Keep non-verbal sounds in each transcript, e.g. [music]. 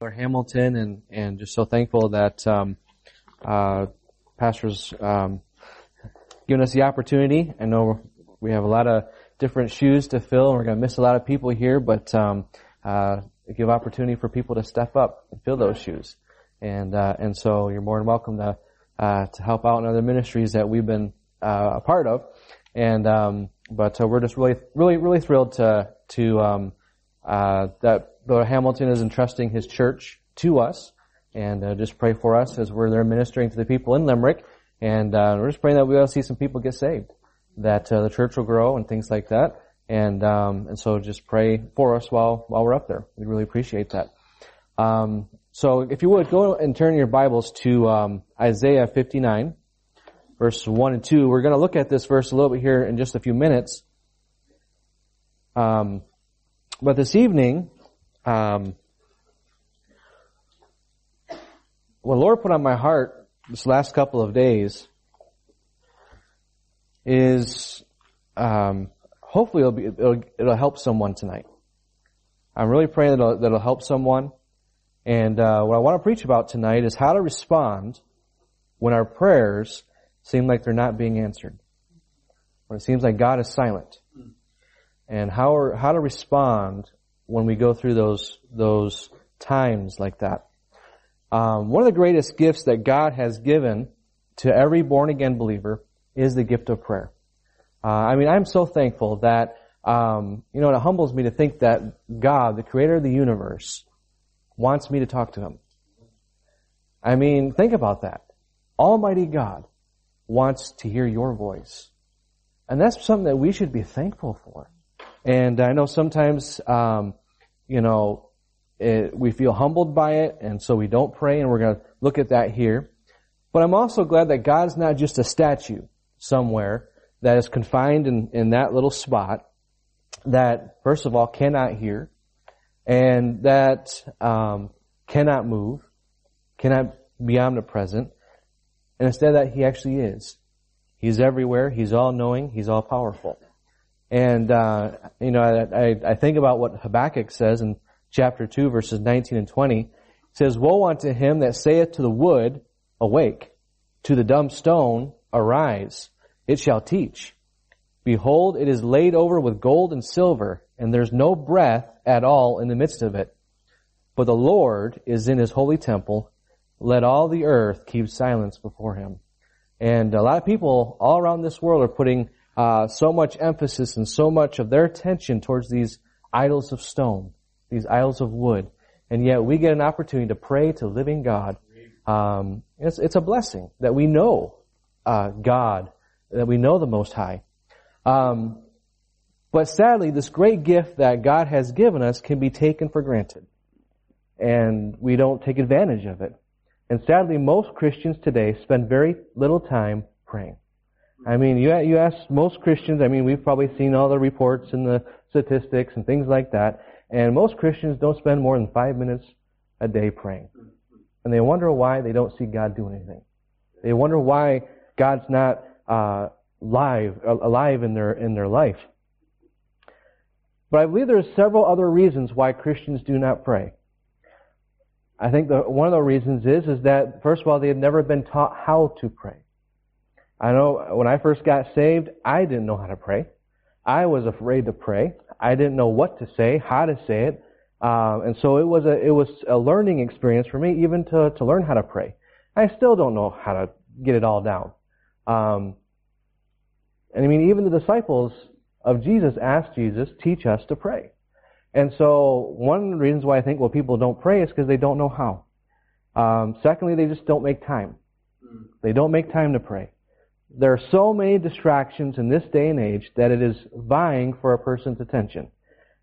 Hamilton, and and just so thankful that um, uh, pastors um, given us the opportunity. I know we have a lot of different shoes to fill, and we're going to miss a lot of people here, but um, uh, give opportunity for people to step up and fill those shoes. And uh, and so you're more than welcome to uh, to help out in other ministries that we've been uh, a part of. And um, but uh, we're just really really really thrilled to to um, that Brother Hamilton is entrusting his church to us, and uh, just pray for us as we're there ministering to the people in Limerick. And uh, we're just praying that we will see some people get saved, that uh, the church will grow and things like that. And um, and so just pray for us while while we're up there. We really appreciate that. Um, so if you would go and turn your Bibles to um, Isaiah 59, verse one and two. We're going to look at this verse a little bit here in just a few minutes. Um, but this evening, um, what the Lord put on my heart this last couple of days is um, hopefully it'll, be, it'll, it'll, help someone tonight. I'm really praying that it'll, that it'll help someone. And uh, what I want to preach about tonight is how to respond when our prayers seem like they're not being answered. When it seems like God is silent. And how, are, how to respond when we go through those those times like that. Um, one of the greatest gifts that God has given to every born again believer is the gift of prayer. Uh, I mean, I'm so thankful that um, you know it humbles me to think that God, the Creator of the universe, wants me to talk to Him. I mean, think about that. Almighty God wants to hear your voice, and that's something that we should be thankful for. And I know sometimes, um, you know, it, we feel humbled by it, and so we don't pray, and we're going to look at that here. But I'm also glad that God's not just a statue somewhere that is confined in, in that little spot that, first of all, cannot hear, and that um, cannot move, cannot be omnipresent, and instead that He actually is. He's everywhere. He's all knowing. He's all powerful. And, uh, you know, I, I, I, think about what Habakkuk says in chapter 2 verses 19 and 20. It says, Woe unto him that saith to the wood, awake, to the dumb stone, arise, it shall teach. Behold, it is laid over with gold and silver, and there's no breath at all in the midst of it. But the Lord is in his holy temple. Let all the earth keep silence before him. And a lot of people all around this world are putting uh, so much emphasis and so much of their attention towards these idols of stone, these idols of wood, and yet we get an opportunity to pray to living God. Um, it's, it's, a blessing that we know uh, God, that we know the Most High. Um, but sadly, this great gift that God has given us can be taken for granted, and we don't take advantage of it. And sadly, most Christians today spend very little time praying. I mean, you, you ask most Christians, I mean, we've probably seen all the reports and the statistics and things like that, and most Christians don't spend more than five minutes a day praying. And they wonder why they don't see God do anything. They wonder why God's not uh, live, alive in their in their life. But I believe there's several other reasons why Christians do not pray. I think the, one of the reasons is is that first of all they have never been taught how to pray. I know when I first got saved, I didn't know how to pray. I was afraid to pray. I didn't know what to say, how to say it, um, and so it was a it was a learning experience for me, even to to learn how to pray. I still don't know how to get it all down. Um, and I mean, even the disciples of Jesus asked Jesus, "Teach us to pray." And so, one of the reasons why I think well people don't pray is because they don't know how. Um, secondly, they just don't make time. They don't make time to pray there are so many distractions in this day and age that it is vying for a person's attention.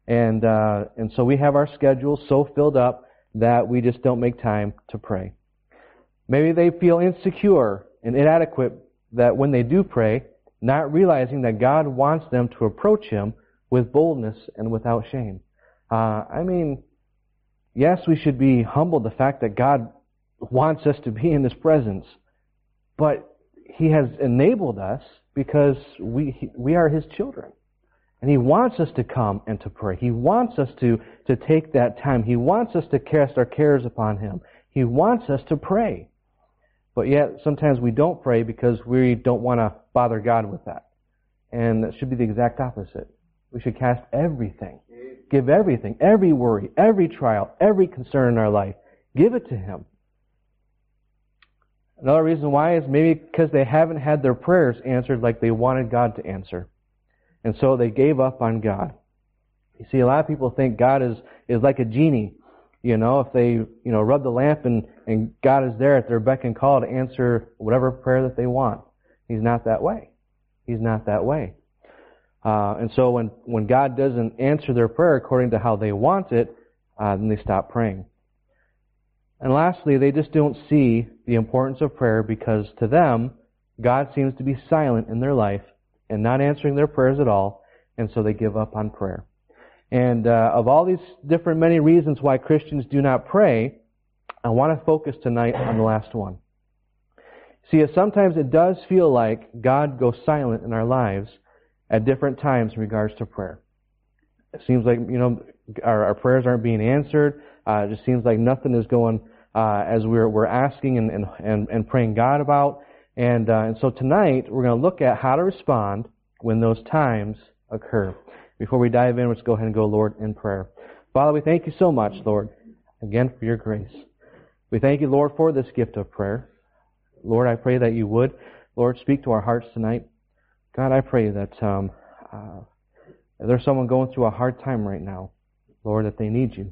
And, uh, and so we have our schedules so filled up that we just don't make time to pray. Maybe they feel insecure and inadequate that when they do pray, not realizing that God wants them to approach Him with boldness and without shame. Uh, I mean, yes, we should be humbled the fact that God wants us to be in His presence, but he has enabled us because we, we are His children. And He wants us to come and to pray. He wants us to, to take that time. He wants us to cast our cares upon Him. He wants us to pray. But yet, sometimes we don't pray because we don't want to bother God with that. And that should be the exact opposite. We should cast everything. Give everything, every worry, every trial, every concern in our life. Give it to Him. Another reason why is maybe because they haven't had their prayers answered like they wanted God to answer. And so they gave up on God. You see, a lot of people think God is, is like a genie. You know, if they, you know, rub the lamp and, and God is there at their beck and call to answer whatever prayer that they want. He's not that way. He's not that way. Uh, and so when, when God doesn't answer their prayer according to how they want it, uh, then they stop praying. And lastly, they just don't see the importance of prayer because to them, God seems to be silent in their life and not answering their prayers at all, and so they give up on prayer. And uh, of all these different many reasons why Christians do not pray, I want to focus tonight on the last one. See, sometimes it does feel like God goes silent in our lives at different times in regards to prayer. It seems like, you know, our, our prayers aren't being answered. Uh, it just seems like nothing is going uh, as we're, we're asking and, and, and praying God about. And, uh, and so tonight we're going to look at how to respond when those times occur. Before we dive in, let's go ahead and go, Lord, in prayer. Father, we thank you so much, Lord, again for your grace. We thank you, Lord, for this gift of prayer. Lord, I pray that you would, Lord, speak to our hearts tonight. God, I pray that um, uh, if there's someone going through a hard time right now, Lord, that they need you.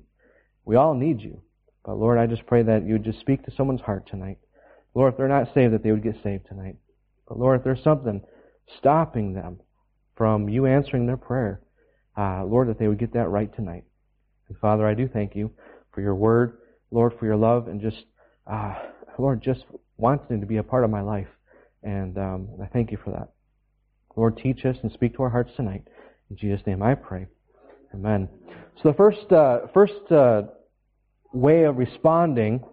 We all need you. But Lord, I just pray that you would just speak to someone's heart tonight. Lord, if they're not saved, that they would get saved tonight. But Lord, if there's something stopping them from you answering their prayer, uh, Lord, that they would get that right tonight. And Father, I do thank you for your word, Lord, for your love, and just, uh, Lord, just wanting to be a part of my life. And um, I thank you for that. Lord, teach us and speak to our hearts tonight. In Jesus' name I pray. Amen. So the first, uh, first uh, way of responding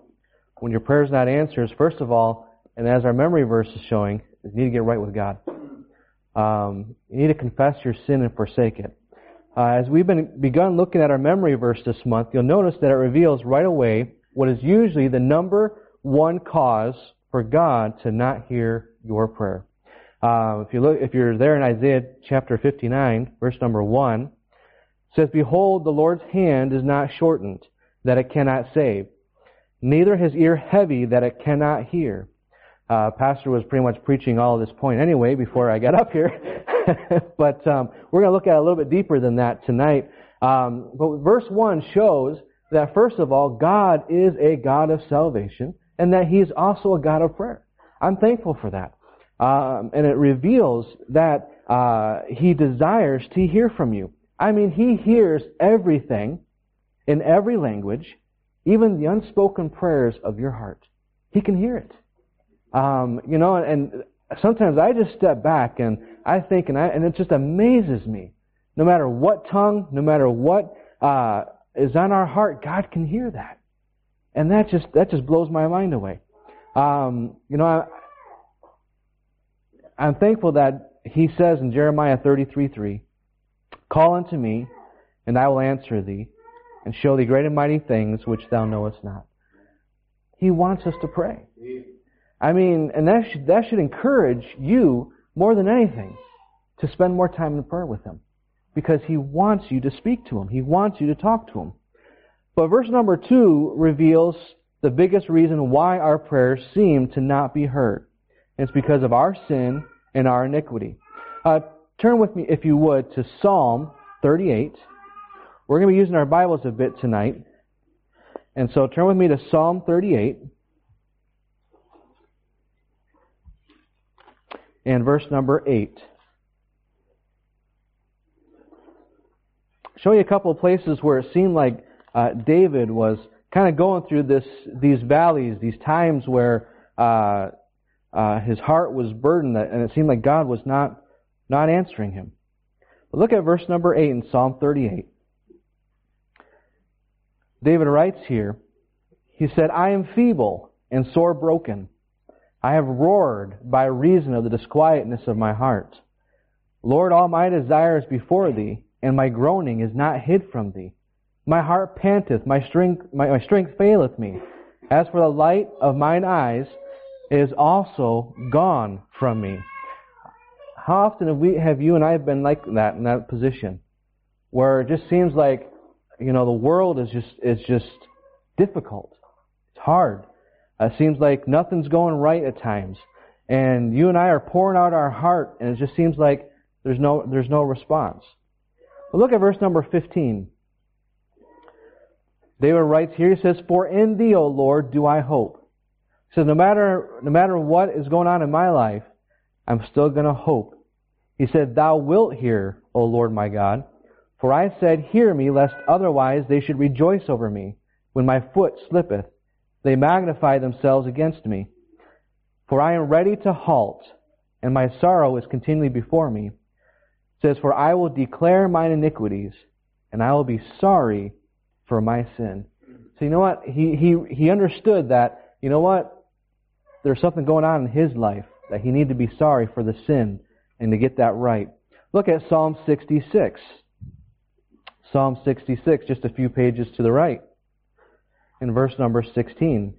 when your prayer is not answered is, first of all, and as our memory verse is showing, is you need to get right with God. Um, you need to confess your sin and forsake it. Uh, as we've been begun looking at our memory verse this month, you'll notice that it reveals right away what is usually the number one cause for God to not hear your prayer. Uh, if you look, if you're there in Isaiah chapter 59, verse number one, it says, "Behold, the Lord's hand is not shortened, that it cannot save, neither his ear heavy, that it cannot hear." Uh, Pastor was pretty much preaching all this point anyway before I got up here, [laughs] but um, we're going to look at a little bit deeper than that tonight. Um, but verse one shows that first of all, God is a God of salvation, and that He is also a God of prayer. I'm thankful for that. Um, and it reveals that uh, He desires to hear from you. I mean, He hears everything in every language, even the unspoken prayers of your heart. He can hear it. Um, you know, and sometimes I just step back and I think, and, I, and it just amazes me. No matter what tongue, no matter what uh, is on our heart, God can hear that, and that just that just blows my mind away. Um, you know, I, I'm thankful that he says in Jeremiah 33:3, Call unto me, and I will answer thee, and show thee great and mighty things which thou knowest not. He wants us to pray. I mean, and that should, that should encourage you more than anything to spend more time in prayer with Him. Because He wants you to speak to Him. He wants you to talk to Him. But verse number two reveals the biggest reason why our prayers seem to not be heard. It's because of our sin and our iniquity. Uh, turn with me, if you would, to Psalm 38. We're going to be using our Bibles a bit tonight. And so turn with me to Psalm 38. And verse number 8. Show you a couple of places where it seemed like uh, David was kind of going through this, these valleys, these times where uh, uh, his heart was burdened, and it seemed like God was not, not answering him. But look at verse number 8 in Psalm 38. David writes here, he said, I am feeble and sore broken. I have roared by reason of the disquietness of my heart. Lord, all my desire is before thee, and my groaning is not hid from thee. My heart panteth, my strength, my, my strength faileth me. As for the light of mine eyes, is also gone from me. How often have we, have you and I been like that in that position? Where it just seems like, you know, the world is just, is just difficult. It's hard. Uh, it seems like nothing's going right at times. And you and I are pouring out our heart and it just seems like there's no, there's no response. But look at verse number 15. David writes here, he says, For in thee, O Lord, do I hope. Says, no matter, no matter what is going on in my life, I'm still gonna hope. He said, Thou wilt hear, O Lord my God. For I said, Hear me, lest otherwise they should rejoice over me. When my foot slippeth, they magnify themselves against me. For I am ready to halt, and my sorrow is continually before me says, For I will declare mine iniquities, and I will be sorry for my sin. So you know what? He, he, he understood that, you know what? There's something going on in his life that he needed to be sorry for the sin and to get that right. Look at Psalm 66. Psalm 66, just a few pages to the right, in verse number 16.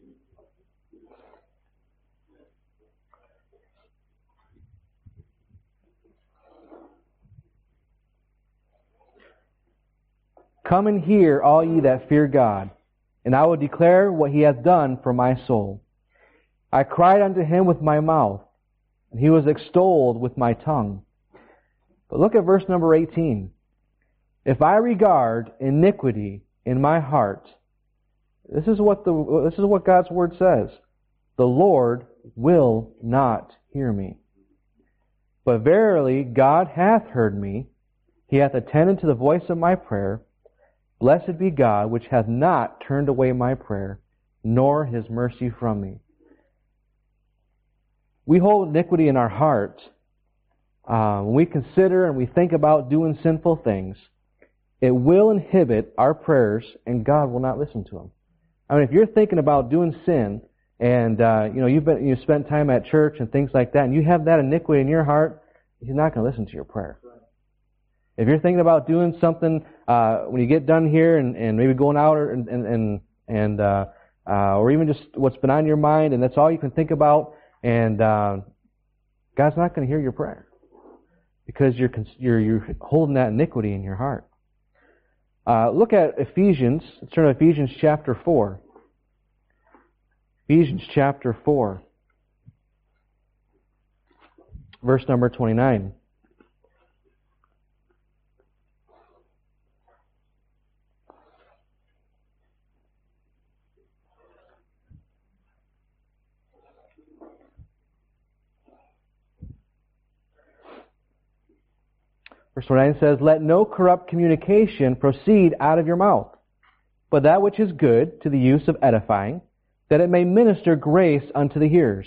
Come and hear, all ye that fear God, and I will declare what he hath done for my soul. I cried unto him with my mouth, and he was extolled with my tongue. But look at verse number 18. If I regard iniquity in my heart, this is what the, this is what God's word says. The Lord will not hear me. But verily God hath heard me. He hath attended to the voice of my prayer. Blessed be God, which hath not turned away my prayer, nor his mercy from me. We hold iniquity in our heart. Uh, when we consider and we think about doing sinful things, it will inhibit our prayers, and God will not listen to them. I mean, if you're thinking about doing sin, and uh, you know you've been you spent time at church and things like that, and you have that iniquity in your heart, He's not going to listen to your prayer. If you're thinking about doing something uh, when you get done here and, and maybe going out or, and and and uh, uh, or even just what's been on your mind and that's all you can think about, and uh, God's not going to hear your prayer because you're you're you're holding that iniquity in your heart. Uh, look at Ephesians. Let's turn to Ephesians chapter four. Ephesians chapter four, verse number twenty-nine. Verse 29 says, Let no corrupt communication proceed out of your mouth, but that which is good to the use of edifying, that it may minister grace unto the hearers.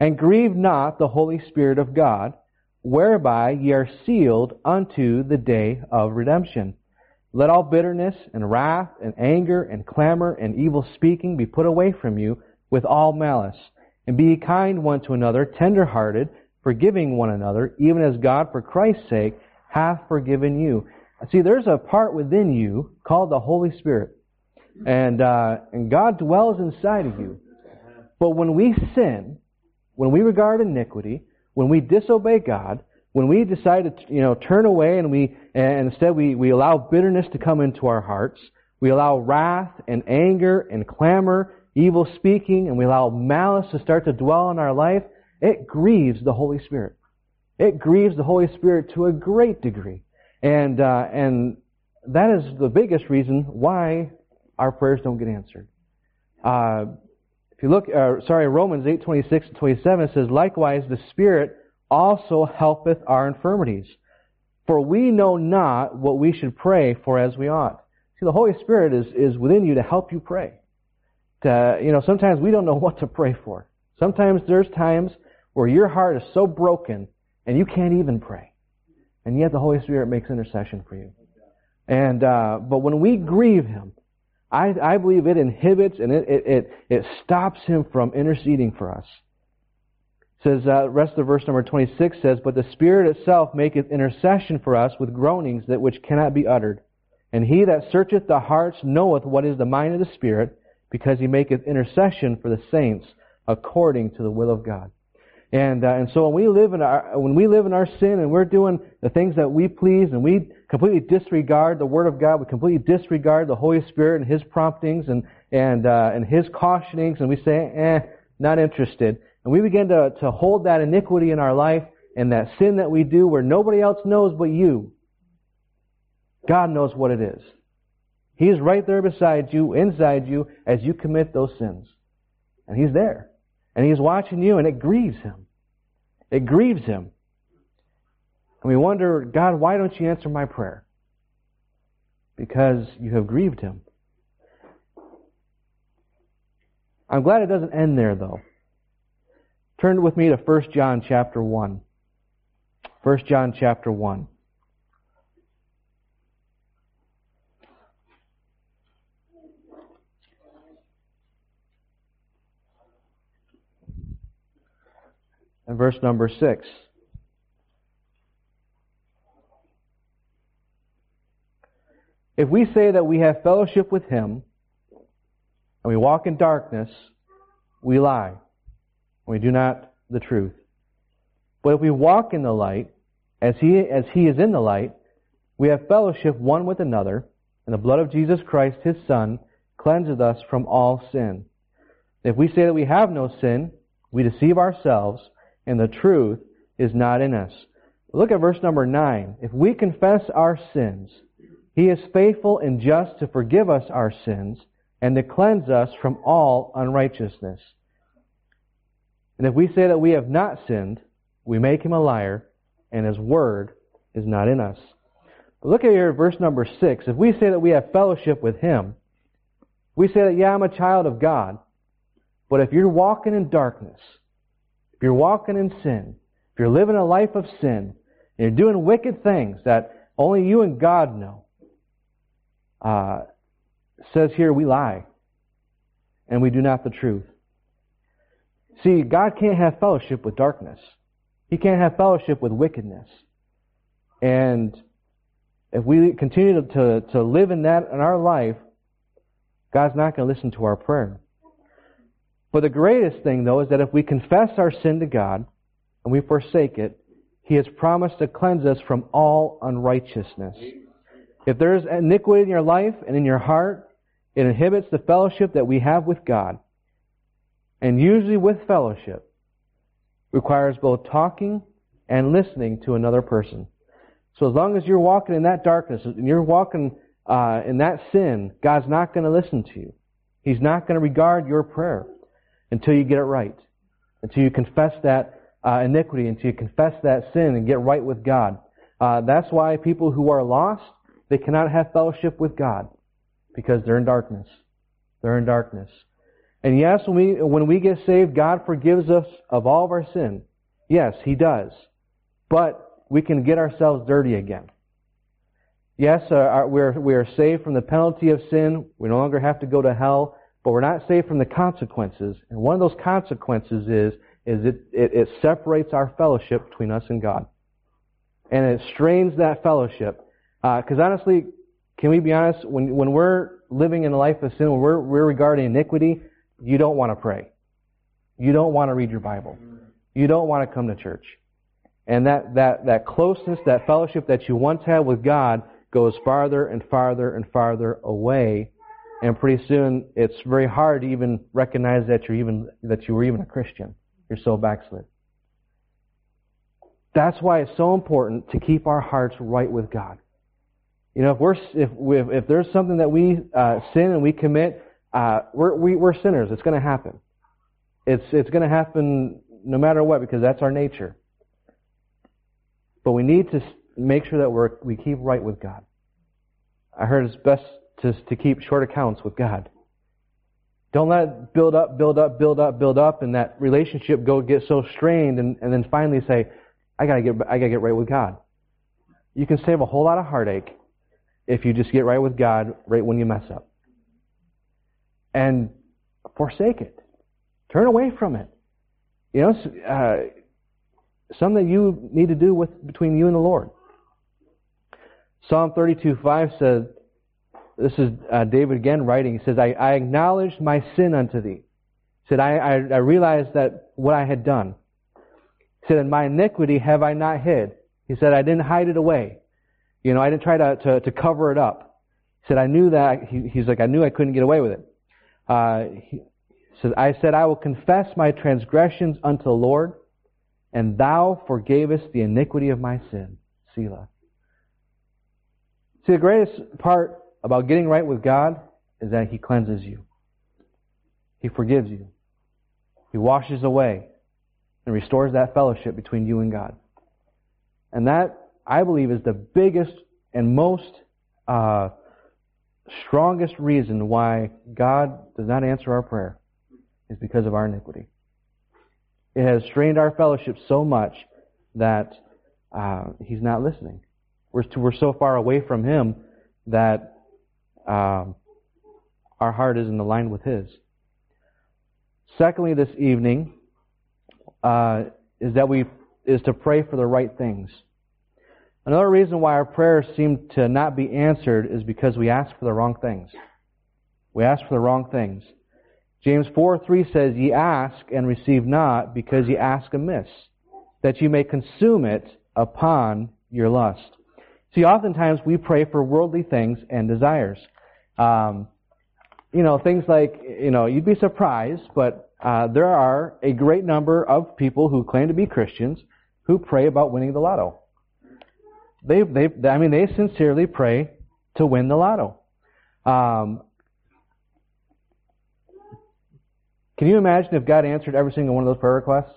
And grieve not the Holy Spirit of God, whereby ye are sealed unto the day of redemption. Let all bitterness and wrath and anger and clamor and evil speaking be put away from you with all malice. And be kind one to another, tender hearted, forgiving one another, even as God for Christ's sake hath forgiven you. See, there's a part within you called the Holy Spirit. And, uh, and God dwells inside of you. But when we sin, when we regard iniquity, when we disobey God, when we decide to, you know, turn away and we, and instead we, we allow bitterness to come into our hearts, we allow wrath and anger and clamor, evil speaking, and we allow malice to start to dwell in our life, it grieves the Holy Spirit. It grieves the Holy Spirit to a great degree. And, uh, and that is the biggest reason why our prayers don't get answered. Uh, if you look, uh, sorry, Romans 8, 26 and 27, says, Likewise, the Spirit also helpeth our infirmities. For we know not what we should pray for as we ought. See, the Holy Spirit is, is within you to help you pray. To, you know, sometimes we don't know [laughs] what to pray for. Sometimes there's times where your heart is so broken and you can't even pray. And yet the Holy Spirit makes intercession for you. And, uh, but when we grieve Him, I, I believe it inhibits and it, it, it, it stops Him from interceding for us. says, uh, rest of verse number 26 says, But the Spirit itself maketh intercession for us with groanings that which cannot be uttered. And he that searcheth the hearts knoweth what is the mind of the Spirit, because he maketh intercession for the saints according to the will of God. And uh, and so when we live in our when we live in our sin and we're doing the things that we please and we completely disregard the Word of God, we completely disregard the Holy Spirit and His promptings and and uh, and His cautionings, and we say, "eh, not interested." And we begin to to hold that iniquity in our life and that sin that we do where nobody else knows but you. God knows what it is. He is right there beside you, inside you, as you commit those sins, and He's there. And he's watching you and it grieves him. It grieves him. And we wonder, God, why don't you answer my prayer? Because you have grieved him. I'm glad it doesn't end there though. Turn with me to 1 John chapter 1. 1 John chapter 1. And verse number 6. If we say that we have fellowship with Him and we walk in darkness, we lie. We do not the truth. But if we walk in the light, as He, as he is in the light, we have fellowship one with another, and the blood of Jesus Christ, His Son, cleanses us from all sin. If we say that we have no sin, we deceive ourselves, and the truth is not in us. Look at verse number 9. If we confess our sins, He is faithful and just to forgive us our sins and to cleanse us from all unrighteousness. And if we say that we have not sinned, we make Him a liar, and His word is not in us. But look at here verse number 6. If we say that we have fellowship with Him, we say that, yeah, I'm a child of God. But if you're walking in darkness, if you're walking in sin, if you're living a life of sin, and you're doing wicked things that only you and God know, uh, says here we lie and we do not the truth. See, God can't have fellowship with darkness. He can't have fellowship with wickedness. And if we continue to, to, to live in that in our life, God's not going to listen to our prayer. But the greatest thing, though, is that if we confess our sin to God and we forsake it, He has promised to cleanse us from all unrighteousness. If there is iniquity in your life and in your heart, it inhibits the fellowship that we have with God. And usually with fellowship requires both talking and listening to another person. So as long as you're walking in that darkness and you're walking uh, in that sin, God's not going to listen to you. He's not going to regard your prayer until you get it right. Until you confess that uh, iniquity, until you confess that sin and get right with God. Uh, that's why people who are lost, they cannot have fellowship with God because they're in darkness. They're in darkness. And yes, when we, when we get saved, God forgives us of all of our sin. Yes, He does. But we can get ourselves dirty again. Yes, uh, we're, we are saved from the penalty of sin. We no longer have to go to hell but we're not saved from the consequences. And one of those consequences is, is it, it, it separates our fellowship between us and God. And it strains that fellowship. Because uh, honestly, can we be honest? When, when we're living in a life of sin, when we're, we're regarding iniquity, you don't want to pray. You don't want to read your Bible. You don't want to come to church. And that, that, that closeness, that fellowship that you once had with God goes farther and farther and farther away and pretty soon it's very hard to even recognize that you're even that you were even a Christian. You're so backslid. That's why it's so important to keep our hearts right with God. You know, if we're if we, if there's something that we uh, sin and we commit, uh, we're we, are we are sinners. It's going to happen. It's it's going to happen no matter what because that's our nature. But we need to make sure that we're we keep right with God. I heard it's best to, to keep short accounts with God. Don't let it build up, build up, build up, build up, and that relationship go get so strained, and, and then finally say, "I gotta get, I gotta get right with God." You can save a whole lot of heartache if you just get right with God right when you mess up, and forsake it, turn away from it. You know, uh, something that you need to do with between you and the Lord. Psalm 32, 5 says, this is uh, David again writing. He says, I, I acknowledged my sin unto thee. He said, I, I, I realized that what I had done. He said, In my iniquity have I not hid. He said, I didn't hide it away. You know, I didn't try to, to, to cover it up. He said, I knew that, he, he's like, I knew I couldn't get away with it. Uh, he says, I said, I will confess my transgressions unto the Lord, and thou forgavest the iniquity of my sin. Selah. See, the greatest part about getting right with God is that He cleanses you. He forgives you. He washes away and restores that fellowship between you and God. And that, I believe, is the biggest and most uh, strongest reason why God does not answer our prayer is because of our iniquity. It has strained our fellowship so much that uh, He's not listening. We're, we're so far away from Him that um, our heart isn't aligned with His. Secondly, this evening uh, is that we is to pray for the right things. Another reason why our prayers seem to not be answered is because we ask for the wrong things. We ask for the wrong things. James 4 3 says, Ye ask and receive not, because ye ask amiss, that ye may consume it upon your lust. See, oftentimes we pray for worldly things and desires. Um, you know, things like, you know, you'd be surprised, but uh, there are a great number of people who claim to be Christians who pray about winning the lotto. They, they, I mean, they sincerely pray to win the lotto. Um, can you imagine if God answered every single one of those prayer requests?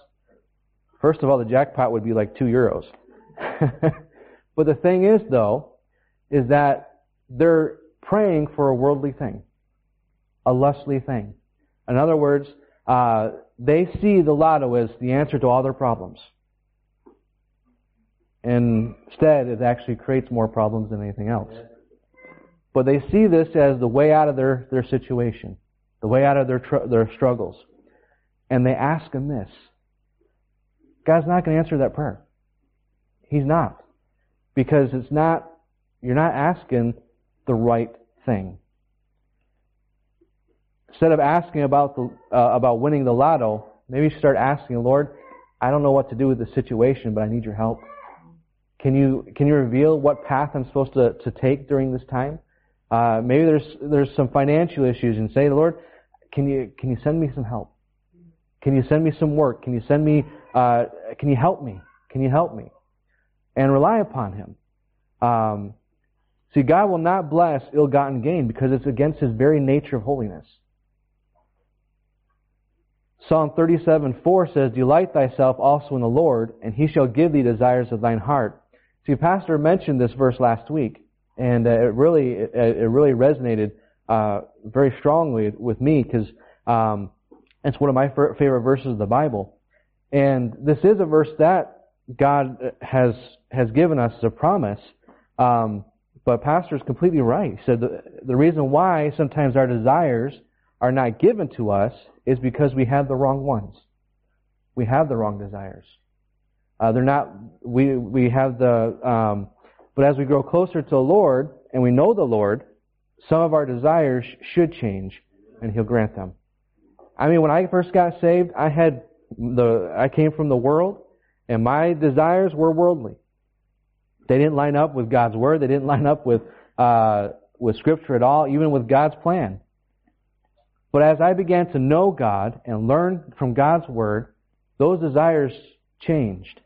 First of all, the jackpot would be like two euros. [laughs] but the thing is, though, is that they're praying for a worldly thing, a lustly thing. In other words, uh, they see the lotto as the answer to all their problems. Instead, it actually creates more problems than anything else. But they see this as the way out of their, their situation, the way out of their, tr- their struggles. And they ask amiss. God's not going to answer that prayer. He's not. Because it's not, you're not asking the right thing. Instead of asking about the, uh, about winning the lotto, maybe start asking, Lord, I don't know what to do with the situation, but I need your help. Can you can you reveal what path I'm supposed to, to take during this time? Uh, maybe there's there's some financial issues, and say, Lord, can you can you send me some help? Can you send me some work? Can you send me? Uh, can you help me? Can you help me? And rely upon Him. Um, see, God will not bless ill-gotten gain because it's against His very nature of holiness. Psalm 37, 4 says, Delight thyself also in the Lord, and he shall give thee desires of thine heart. See, Pastor mentioned this verse last week, and uh, it really it, it really resonated uh, very strongly with me because um, it's one of my favorite verses of the Bible. And this is a verse that God has has given us as a promise. Um, but Pastor is completely right. He said the, the reason why sometimes our desires are not given to us is because we have the wrong ones. We have the wrong desires. Uh, they're not, we, we have the, um, but as we grow closer to the Lord and we know the Lord, some of our desires should change and He'll grant them. I mean, when I first got saved, I had the, I came from the world and my desires were worldly. They didn't line up with God's Word. They didn't line up with, uh, with Scripture at all, even with God's plan. But as I began to know God and learn from God's Word, those desires changed.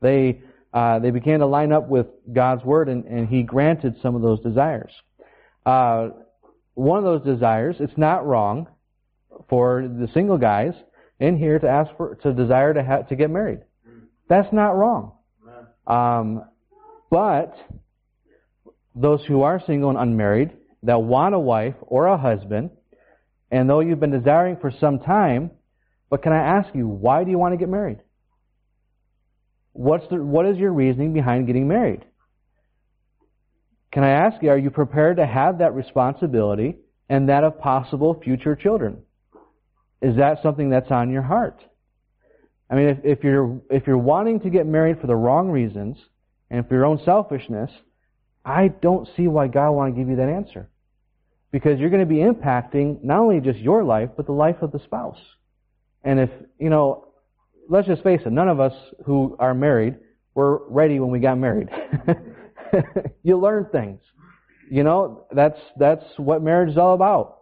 They, uh, they began to line up with God's Word, and, and He granted some of those desires. Uh, one of those desires, it's not wrong for the single guys in here to ask for, to desire to have, to get married. That's not wrong. Um, but those who are single and unmarried that want a wife or a husband, and though you've been desiring for some time, but can I ask you, why do you want to get married? What's the, what is your reasoning behind getting married? Can I ask you, are you prepared to have that responsibility and that of possible future children? Is that something that's on your heart? I mean, if, if you're if you're wanting to get married for the wrong reasons and for your own selfishness, I don't see why God want to give you that answer. Because you're going to be impacting not only just your life, but the life of the spouse. And if, you know, let's just face it, none of us who are married were ready when we got married. [laughs] you learn things. You know, that's, that's what marriage is all about.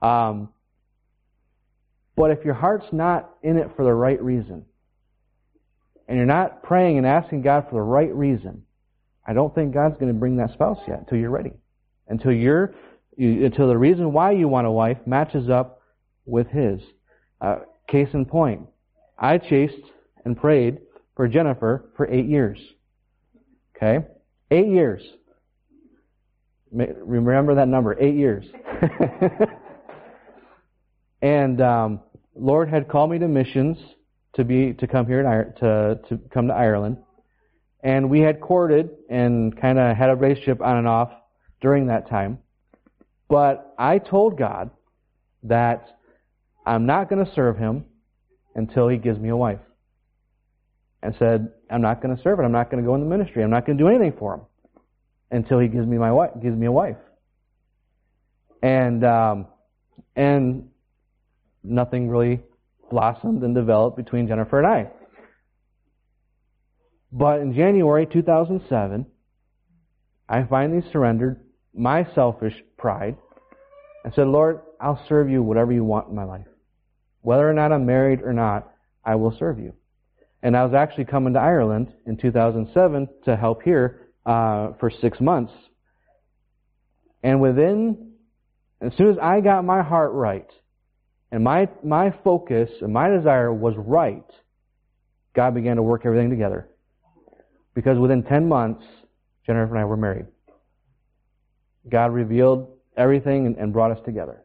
Um, but if your heart's not in it for the right reason, and you're not praying and asking God for the right reason, I don't think God's going to bring that spouse yet until you're ready. Until you're, you, until the reason why you want a wife matches up with His. Uh, case in point, I chased and prayed for Jennifer for eight years. Okay? Eight years. Remember that number, eight years. [laughs] and um, Lord had called me to missions to be to come here to to come to Ireland, and we had courted and kind of had a relationship on and off during that time. But I told God that I'm not going to serve Him until He gives me a wife. And said, I'm not going to serve it. I'm not going to go in the ministry. I'm not going to do anything for Him until He gives me my wife, gives me a wife. And um, and nothing really blossomed and developed between Jennifer and I. But in January 2007, I finally surrendered my selfish pride and said, Lord, I'll serve you whatever you want in my life. Whether or not I'm married or not, I will serve you. And I was actually coming to Ireland in 2007 to help here uh, for six months. And within, as soon as I got my heart right, and my, my focus and my desire was right, God began to work everything together. Because within 10 months, Jennifer and I were married. God revealed everything and, and brought us together.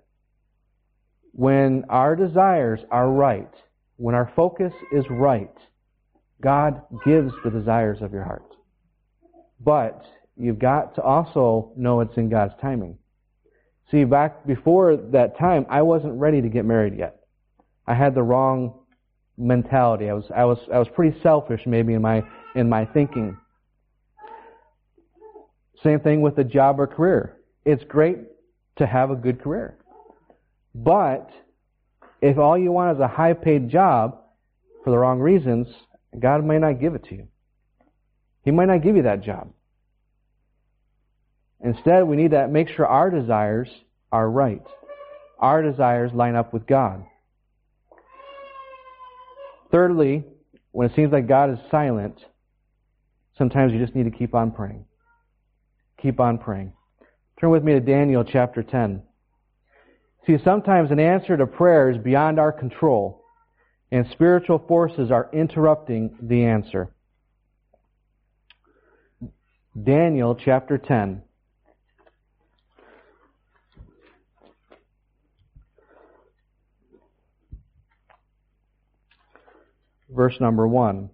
When our desires are right, when our focus is right, God gives the desires of your heart. But you've got to also know it's in God's timing. See, back before that time, I wasn't ready to get married yet. I had the wrong mentality. I was, I was, I was pretty selfish maybe in my, in my thinking. Same thing with a job or career. It's great to have a good career. But if all you want is a high paid job for the wrong reasons, God may not give it to you. He might not give you that job. Instead, we need to make sure our desires are right. Our desires line up with God. Thirdly, when it seems like God is silent, sometimes you just need to keep on praying. Keep on praying. Turn with me to Daniel chapter 10. See, sometimes an answer to prayer is beyond our control, and spiritual forces are interrupting the answer. Daniel chapter 10. Verse number 1.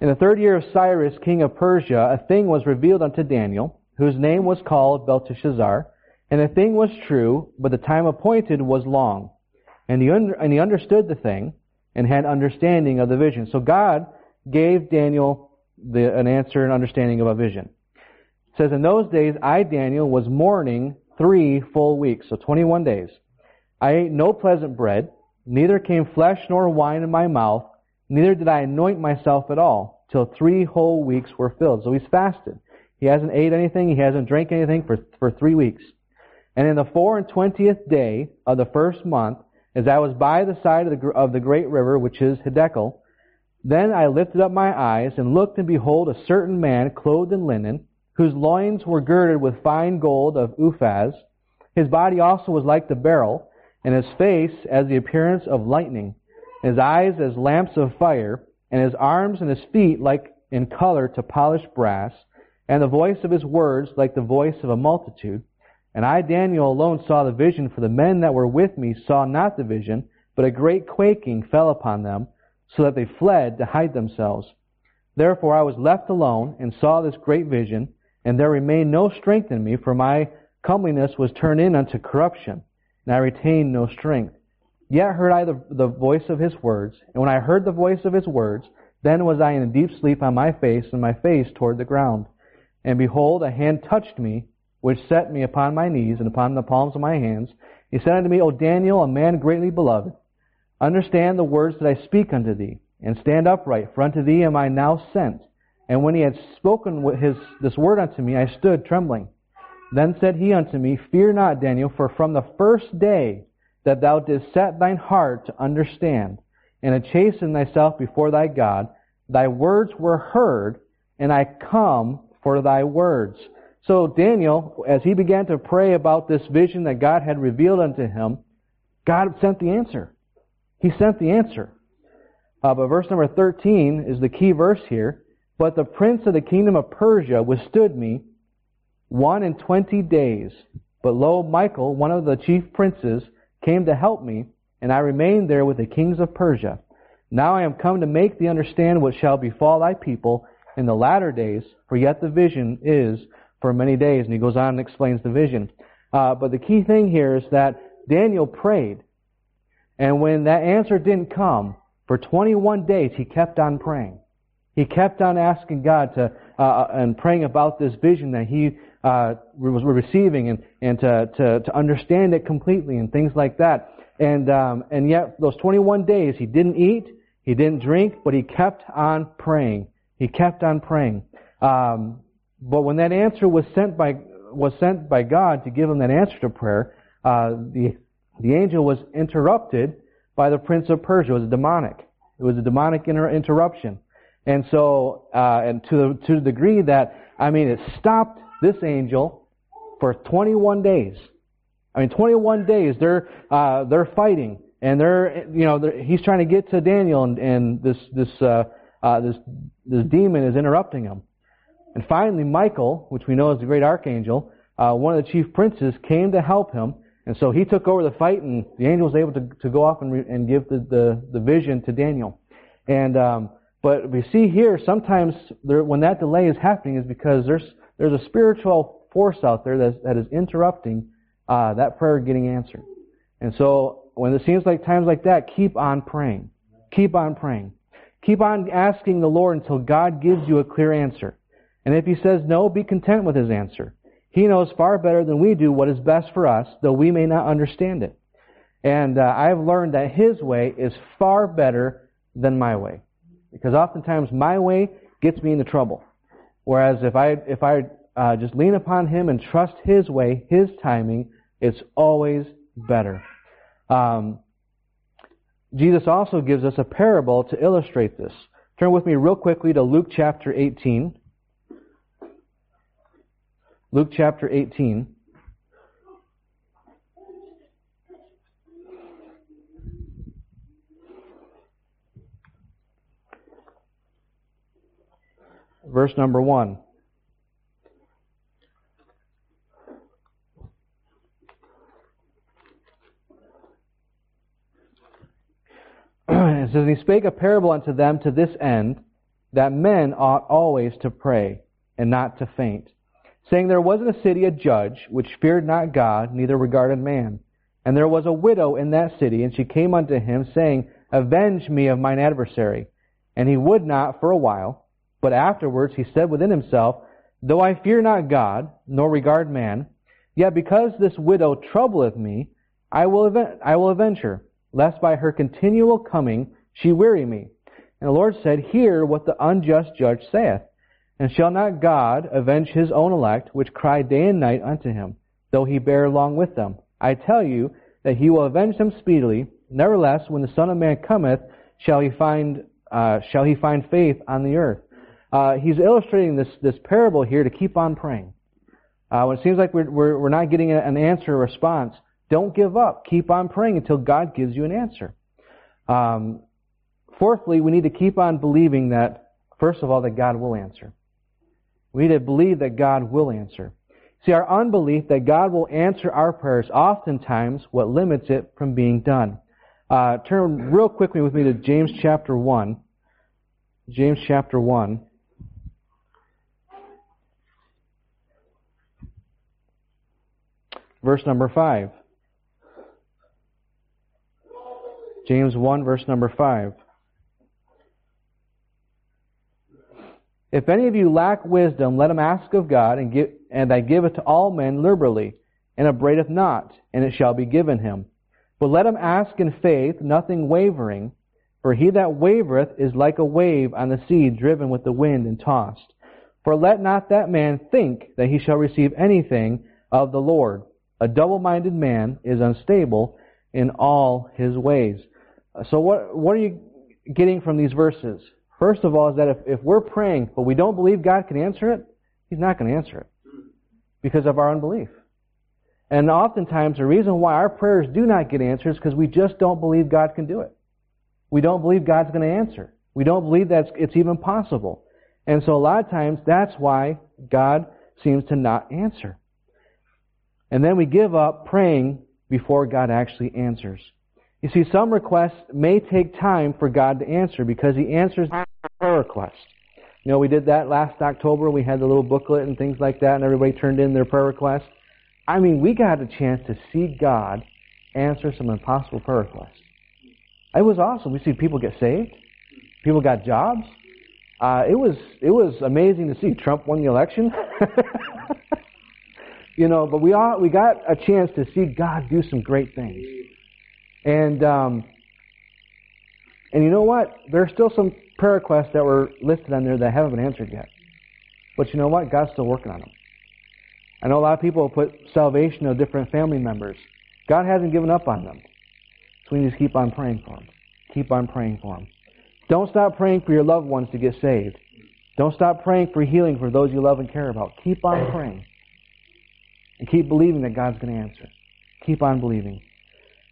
In the third year of Cyrus, king of Persia, a thing was revealed unto Daniel, whose name was called Belteshazzar. And the thing was true, but the time appointed was long. And he, under, and he understood the thing, and had understanding of the vision. So God gave Daniel the, an answer and understanding of a vision. It says, In those days I, Daniel, was mourning three full weeks, so 21 days. I ate no pleasant bread, Neither came flesh nor wine in my mouth, neither did I anoint myself at all, till three whole weeks were filled. So he's fasted. He hasn't ate anything, he hasn't drank anything for, for three weeks. And in the four and twentieth day of the first month, as I was by the side of the, of the great river, which is Hiddekel, then I lifted up my eyes and looked, and behold, a certain man clothed in linen, whose loins were girded with fine gold of Uphaz. His body also was like the beryl, and his face as the appearance of lightning, and his eyes as lamps of fire, and his arms and his feet like in color to polished brass, and the voice of his words like the voice of a multitude. And I, Daniel, alone saw the vision, for the men that were with me saw not the vision, but a great quaking fell upon them, so that they fled to hide themselves. Therefore I was left alone, and saw this great vision, and there remained no strength in me, for my comeliness was turned in unto corruption and I retained no strength. Yet heard I the, the voice of his words, and when I heard the voice of his words, then was I in a deep sleep on my face, and my face toward the ground. And behold, a hand touched me, which set me upon my knees and upon the palms of my hands. He said unto me, O Daniel, a man greatly beloved, understand the words that I speak unto thee, and stand upright, for unto thee am I now sent. And when he had spoken his, this word unto me, I stood trembling. Then said he unto me, Fear not, Daniel, for from the first day that thou didst set thine heart to understand, and to chasten thyself before thy God, thy words were heard, and I come for thy words. So Daniel, as he began to pray about this vision that God had revealed unto him, God sent the answer. He sent the answer. Uh, but verse number 13 is the key verse here. But the prince of the kingdom of Persia withstood me one and twenty days. But lo, Michael, one of the chief princes, came to help me, and I remained there with the kings of Persia. Now I am come to make thee understand what shall befall thy people in the latter days, for yet the vision is for many days. And he goes on and explains the vision. Uh, but the key thing here is that Daniel prayed, and when that answer didn't come, for 21 days he kept on praying. He kept on asking God to, uh, uh and praying about this vision that he uh, was receiving and, and to, to, to understand it completely and things like that. And, um, and yet those 21 days he didn't eat, he didn't drink, but he kept on praying. He kept on praying. Um, but when that answer was sent by, was sent by God to give him that answer to prayer, uh, the, the angel was interrupted by the prince of Persia. It was a demonic. It was a demonic inter- interruption. And so, uh, and to the, to the degree that, I mean, it stopped this angel for 21 days. I mean, 21 days they're uh, they're fighting, and they're you know they're, he's trying to get to Daniel, and, and this this uh, uh, this this demon is interrupting him. And finally, Michael, which we know is the great archangel, uh, one of the chief princes, came to help him, and so he took over the fight, and the angel was able to, to go off and, re- and give the, the, the vision to Daniel. And um, but we see here sometimes there, when that delay is happening is because there's there's a spiritual force out there that, that is interrupting uh, that prayer getting answered. And so when it seems like times like that, keep on praying. Keep on praying. Keep on asking the Lord until God gives you a clear answer. And if He says no, be content with His answer. He knows far better than we do what is best for us, though we may not understand it. And uh, I've learned that His way is far better than my way. Because oftentimes my way gets me into trouble. Whereas if I if I uh, just lean upon Him and trust His way, His timing, it's always better. Um, Jesus also gives us a parable to illustrate this. Turn with me real quickly to Luke chapter 18. Luke chapter 18. Verse number 1. [clears throat] it says, He spake a parable unto them to this end, that men ought always to pray, and not to faint. Saying, There was in a city a judge, which feared not God, neither regarded man. And there was a widow in that city, and she came unto him, saying, Avenge me of mine adversary. And he would not for a while. But afterwards he said within himself, Though I fear not God, nor regard man, yet because this widow troubleth me, I will, aven- I will avenge her, lest by her continual coming she weary me. And the Lord said, Hear what the unjust judge saith. And shall not God avenge his own elect, which cry day and night unto him, though he bear along with them? I tell you that he will avenge them speedily. Nevertheless, when the Son of Man cometh, shall he find uh, shall he find faith on the earth? Uh, he's illustrating this, this parable here to keep on praying. Uh, when it seems like we're, we're, we're not getting an answer or response, don't give up. Keep on praying until God gives you an answer. Um, fourthly, we need to keep on believing that, first of all, that God will answer. We need to believe that God will answer. See, our unbelief that God will answer our prayers oftentimes what limits it from being done. Uh, turn real quickly with me to James chapter 1. James chapter 1. Verse number 5. James 1 verse number 5. If any of you lack wisdom, let him ask of God, and, give, and that giveth to all men liberally, and upbraideth not, and it shall be given him. But let him ask in faith, nothing wavering, for he that wavereth is like a wave on the sea driven with the wind and tossed. For let not that man think that he shall receive anything of the Lord. A double-minded man is unstable in all his ways. So what, what are you getting from these verses? First of all is that if, if we're praying but we don't believe God can answer it, He's not going to answer it. Because of our unbelief. And oftentimes the reason why our prayers do not get answered is because we just don't believe God can do it. We don't believe God's going to answer. We don't believe that it's even possible. And so a lot of times that's why God seems to not answer. And then we give up praying before God actually answers. You see, some requests may take time for God to answer because He answers prayer request. You know, we did that last October. We had the little booklet and things like that, and everybody turned in their prayer requests. I mean, we got a chance to see God answer some impossible prayer requests. It was awesome. We see people get saved. People got jobs. Uh, it was it was amazing to see. Trump won the election. [laughs] you know, but we all we got a chance to see God do some great things. And um, and you know what? There are still some prayer requests that were listed on there that haven't been answered yet. But you know what? God's still working on them. I know a lot of people put salvation of different family members. God hasn't given up on them. So we need to keep on praying for them. Keep on praying for them. Don't stop praying for your loved ones to get saved. Don't stop praying for healing for those you love and care about. Keep on praying. And keep believing that God's going to answer. Keep on believing.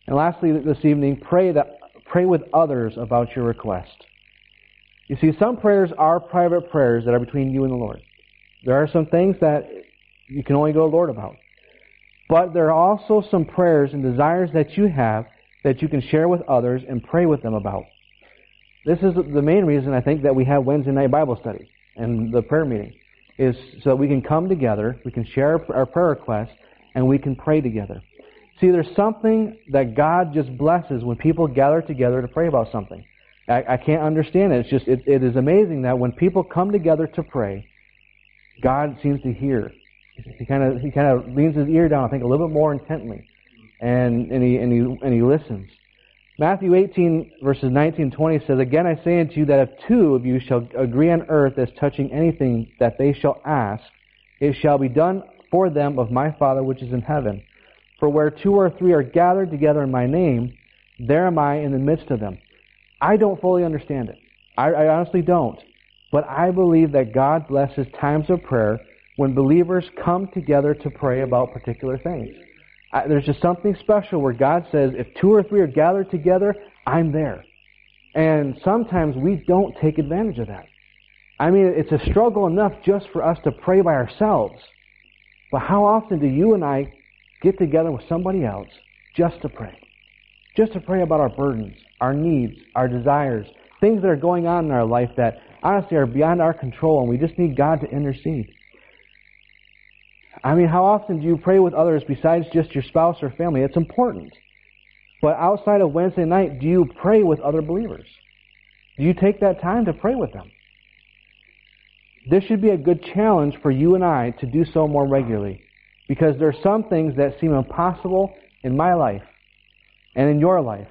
And lastly, this evening, pray that pray with others about your request. You see, some prayers are private prayers that are between you and the Lord. There are some things that you can only go to the Lord about. But there are also some prayers and desires that you have that you can share with others and pray with them about. This is the main reason I think that we have Wednesday night Bible study and the prayer meeting is so that we can come together, we can share our prayer requests, and we can pray together. See, there's something that God just blesses when people gather together to pray about something. I, I can't understand it. It's just, it, it is amazing that when people come together to pray, God seems to hear. He kind of, he kind of leans his ear down, I think, a little bit more intently. And, and he, and he, and he listens. Matthew 18 verses 19 and 20 says, Again I say unto you that if two of you shall agree on earth as touching anything that they shall ask, it shall be done for them of my Father which is in heaven. For where two or three are gathered together in my name, there am I in the midst of them. I don't fully understand it. I, I honestly don't. But I believe that God blesses times of prayer when believers come together to pray about particular things. I, there's just something special where God says, if two or three are gathered together, I'm there. And sometimes we don't take advantage of that. I mean, it's a struggle enough just for us to pray by ourselves. But how often do you and I get together with somebody else just to pray. Just to pray about our burdens, our needs, our desires, things that are going on in our life that honestly are beyond our control and we just need God to intercede. I mean, how often do you pray with others besides just your spouse or family? It's important. But outside of Wednesday night, do you pray with other believers? Do you take that time to pray with them? This should be a good challenge for you and I to do so more regularly. Because there are some things that seem impossible in my life and in your life.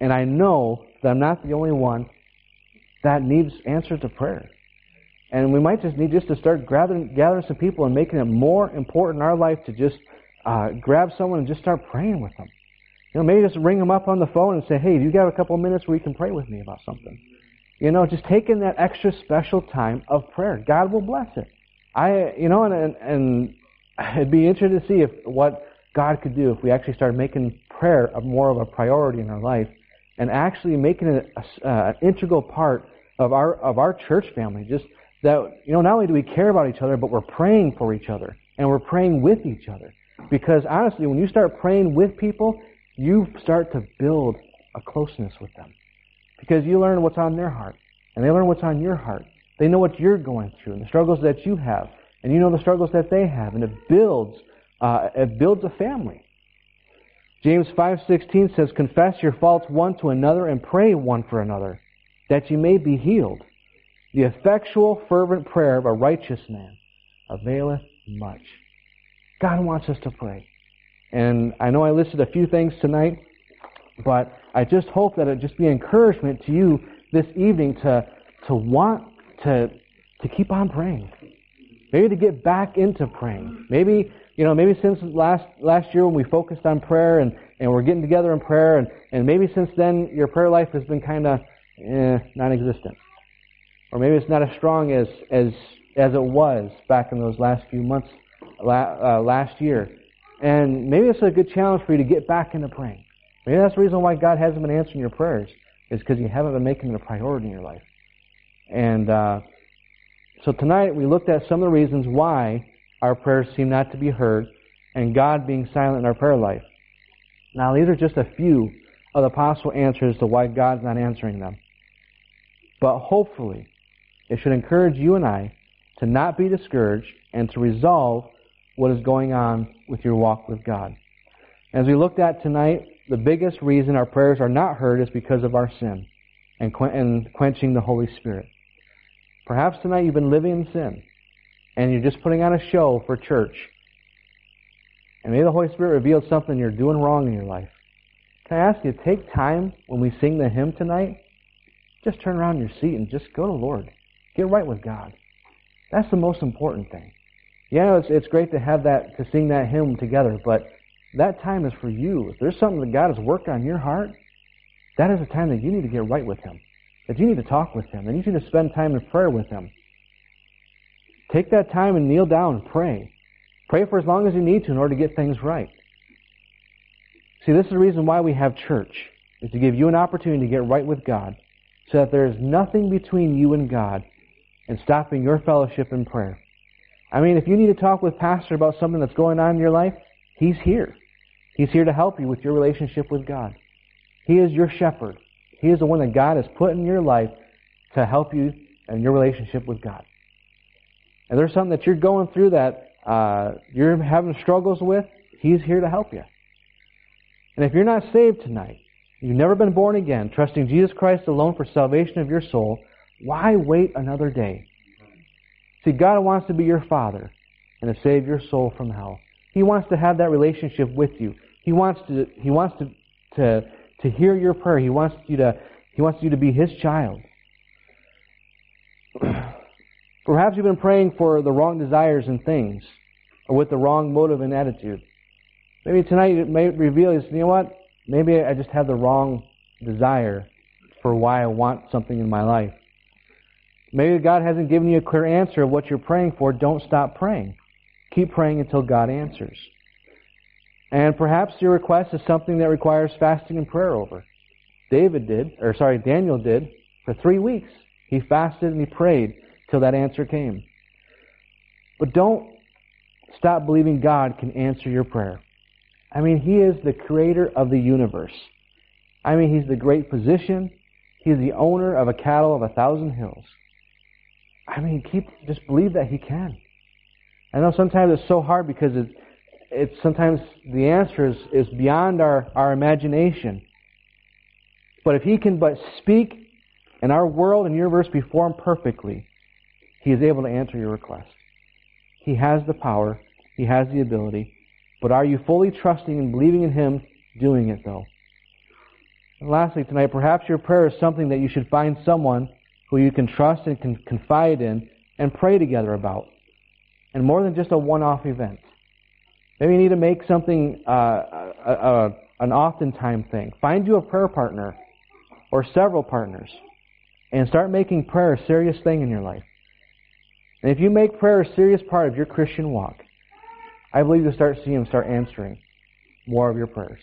And I know that I'm not the only one that needs answers to prayer. And we might just need just to start gathering, gathering some people and making it more important in our life to just uh, grab someone and just start praying with them. You know, maybe just ring them up on the phone and say, hey, do you got a couple minutes where you can pray with me about something? You know, just taking that extra special time of prayer. God will bless it. I, you know, and, and, and [laughs] it'd be interesting to see if what God could do if we actually started making prayer a more of a priority in our life and actually making it uh, an integral part of our of our church family. Just that you know, not only do we care about each other, but we're praying for each other and we're praying with each other. Because honestly, when you start praying with people, you start to build a closeness with them. Because you learn what's on their heart, and they learn what's on your heart. They know what you're going through and the struggles that you have and you know the struggles that they have, and it builds uh, it builds a family. James 5:16 says, "Confess your faults one to another and pray one for another, that you may be healed. The effectual fervent prayer of a righteous man availeth much." God wants us to pray. And I know I listed a few things tonight, but I just hope that it just be encouragement to you this evening to to want to to keep on praying. Maybe to get back into praying. Maybe you know, maybe since last last year when we focused on prayer and, and we're getting together in prayer and, and maybe since then your prayer life has been kind of eh, non-existent. Or maybe it's not as strong as as as it was back in those last few months uh, last year. And maybe it's a good challenge for you to get back into praying. Maybe that's the reason why God hasn't been answering your prayers, is because you haven't been making it a priority in your life. And uh, so tonight we looked at some of the reasons why our prayers seem not to be heard and God being silent in our prayer life. Now these are just a few of the possible answers to why God's not answering them. But hopefully, it should encourage you and I to not be discouraged and to resolve what is going on with your walk with God. As we looked at tonight, the biggest reason our prayers are not heard is because of our sin and, and quenching the Holy Spirit. Perhaps tonight you've been living in sin and you're just putting on a show for church. And maybe the Holy Spirit revealed something you're doing wrong in your life. Can I ask you to take time when we sing the hymn tonight? Just turn around in your seat and just go to the Lord. Get right with God. That's the most important thing. Yeah, it's, it's great to have that, to sing that hymn together, but that time is for you. If there's something that God has worked on your heart, that is a time that you need to get right with Him. That you need to talk with Him. That you need to spend time in prayer with Him. Take that time and kneel down and pray. Pray for as long as you need to in order to get things right. See, this is the reason why we have church, is to give you an opportunity to get right with God, so that there is nothing between you and God and stopping your fellowship in prayer. I mean, if you need to talk with Pastor about something that's going on in your life, he's here. He's here to help you with your relationship with God. He is your shepherd. He is the one that God has put in your life to help you in your relationship with God and there's something that you're going through that uh, you're having struggles with, He's here to help you. And if you're not saved tonight, you've never been born again, trusting Jesus Christ alone for salvation of your soul, why wait another day? See, God wants to be your Father and to save your soul from hell. He wants to have that relationship with you. He wants to, he wants to, to, to hear your prayer. He wants you to, he wants you to be His child. [clears throat] Perhaps you've been praying for the wrong desires and things, or with the wrong motive and attitude. Maybe tonight it may reveal, you know what? Maybe I just have the wrong desire for why I want something in my life. Maybe God hasn't given you a clear answer of what you're praying for. Don't stop praying. Keep praying until God answers. And perhaps your request is something that requires fasting and prayer over. David did, or sorry, Daniel did, for three weeks. He fasted and he prayed till that answer came. But don't stop believing God can answer your prayer. I mean, He is the creator of the universe. I mean, He's the great physician. He's the owner of a cattle of a thousand hills. I mean, keep just believe that He can. I know sometimes it's so hard because it's, it's sometimes the answer is, is beyond our, our imagination. But if He can but speak and our world and universe be formed perfectly, he is able to answer your request. He has the power. He has the ability. But are you fully trusting and believing in Him doing it, though? And lastly, tonight, perhaps your prayer is something that you should find someone who you can trust and can confide in and pray together about. And more than just a one-off event. Maybe you need to make something uh, a, a, an often-time thing. Find you a prayer partner or several partners and start making prayer a serious thing in your life. And if you make prayer a serious part of your Christian walk, I believe you'll start seeing Him start answering more of your prayers.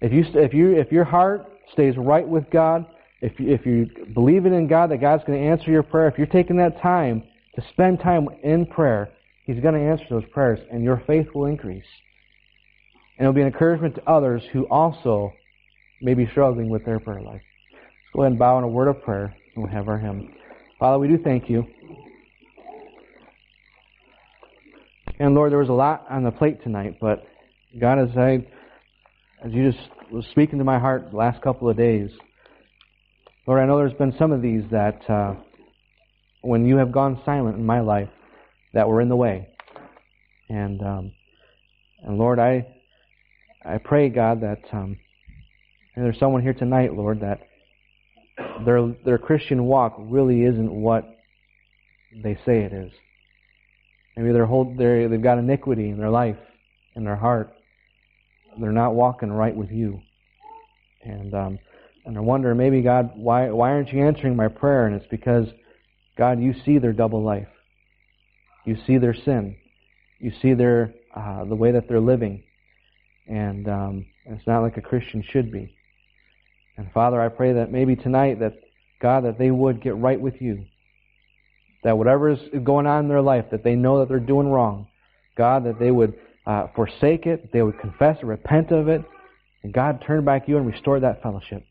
If you, if you, if your heart stays right with God, if you, if you believe in God that God's going to answer your prayer, if you're taking that time to spend time in prayer, He's going to answer those prayers, and your faith will increase. And it'll be an encouragement to others who also may be struggling with their prayer life. Let's go ahead and bow in a word of prayer, and we'll have our hymn. Father, we do thank you. And Lord, there was a lot on the plate tonight, but God, as I as you just was speaking to my heart the last couple of days, Lord, I know there's been some of these that uh, when you have gone silent in my life that were in the way. And um, and Lord, I I pray God that um, there's someone here tonight, Lord, that their their Christian walk really isn't what they say it is. Maybe they're hold they they've got iniquity in their life, in their heart. They're not walking right with you. And um, and I wonder maybe God why why aren't you answering my prayer? And it's because God you see their double life. You see their sin. You see their uh, the way that they're living. And um, it's not like a Christian should be. And Father, I pray that maybe tonight that God that they would get right with you. That whatever is going on in their life, that they know that they're doing wrong. God, that they would uh, forsake it, they would confess repent of it, and God turn back you and restore that fellowship.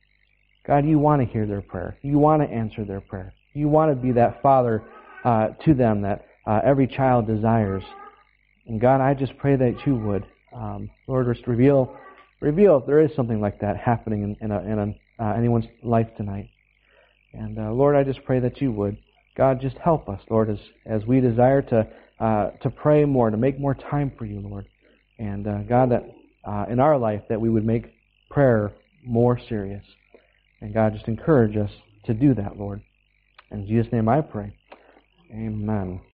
God, you want to hear their prayer. You want to answer their prayer. You want to be that father uh, to them that uh, every child desires. And God, I just pray that you would, um, Lord, just reveal, reveal if there is something like that happening in, in, a, in a, uh, anyone's life tonight. And uh, Lord, I just pray that you would. God, just help us, Lord, as, as we desire to, uh, to pray more, to make more time for you, Lord. And uh, God, that uh, in our life, that we would make prayer more serious. And God, just encourage us to do that, Lord. In Jesus' name I pray. Amen.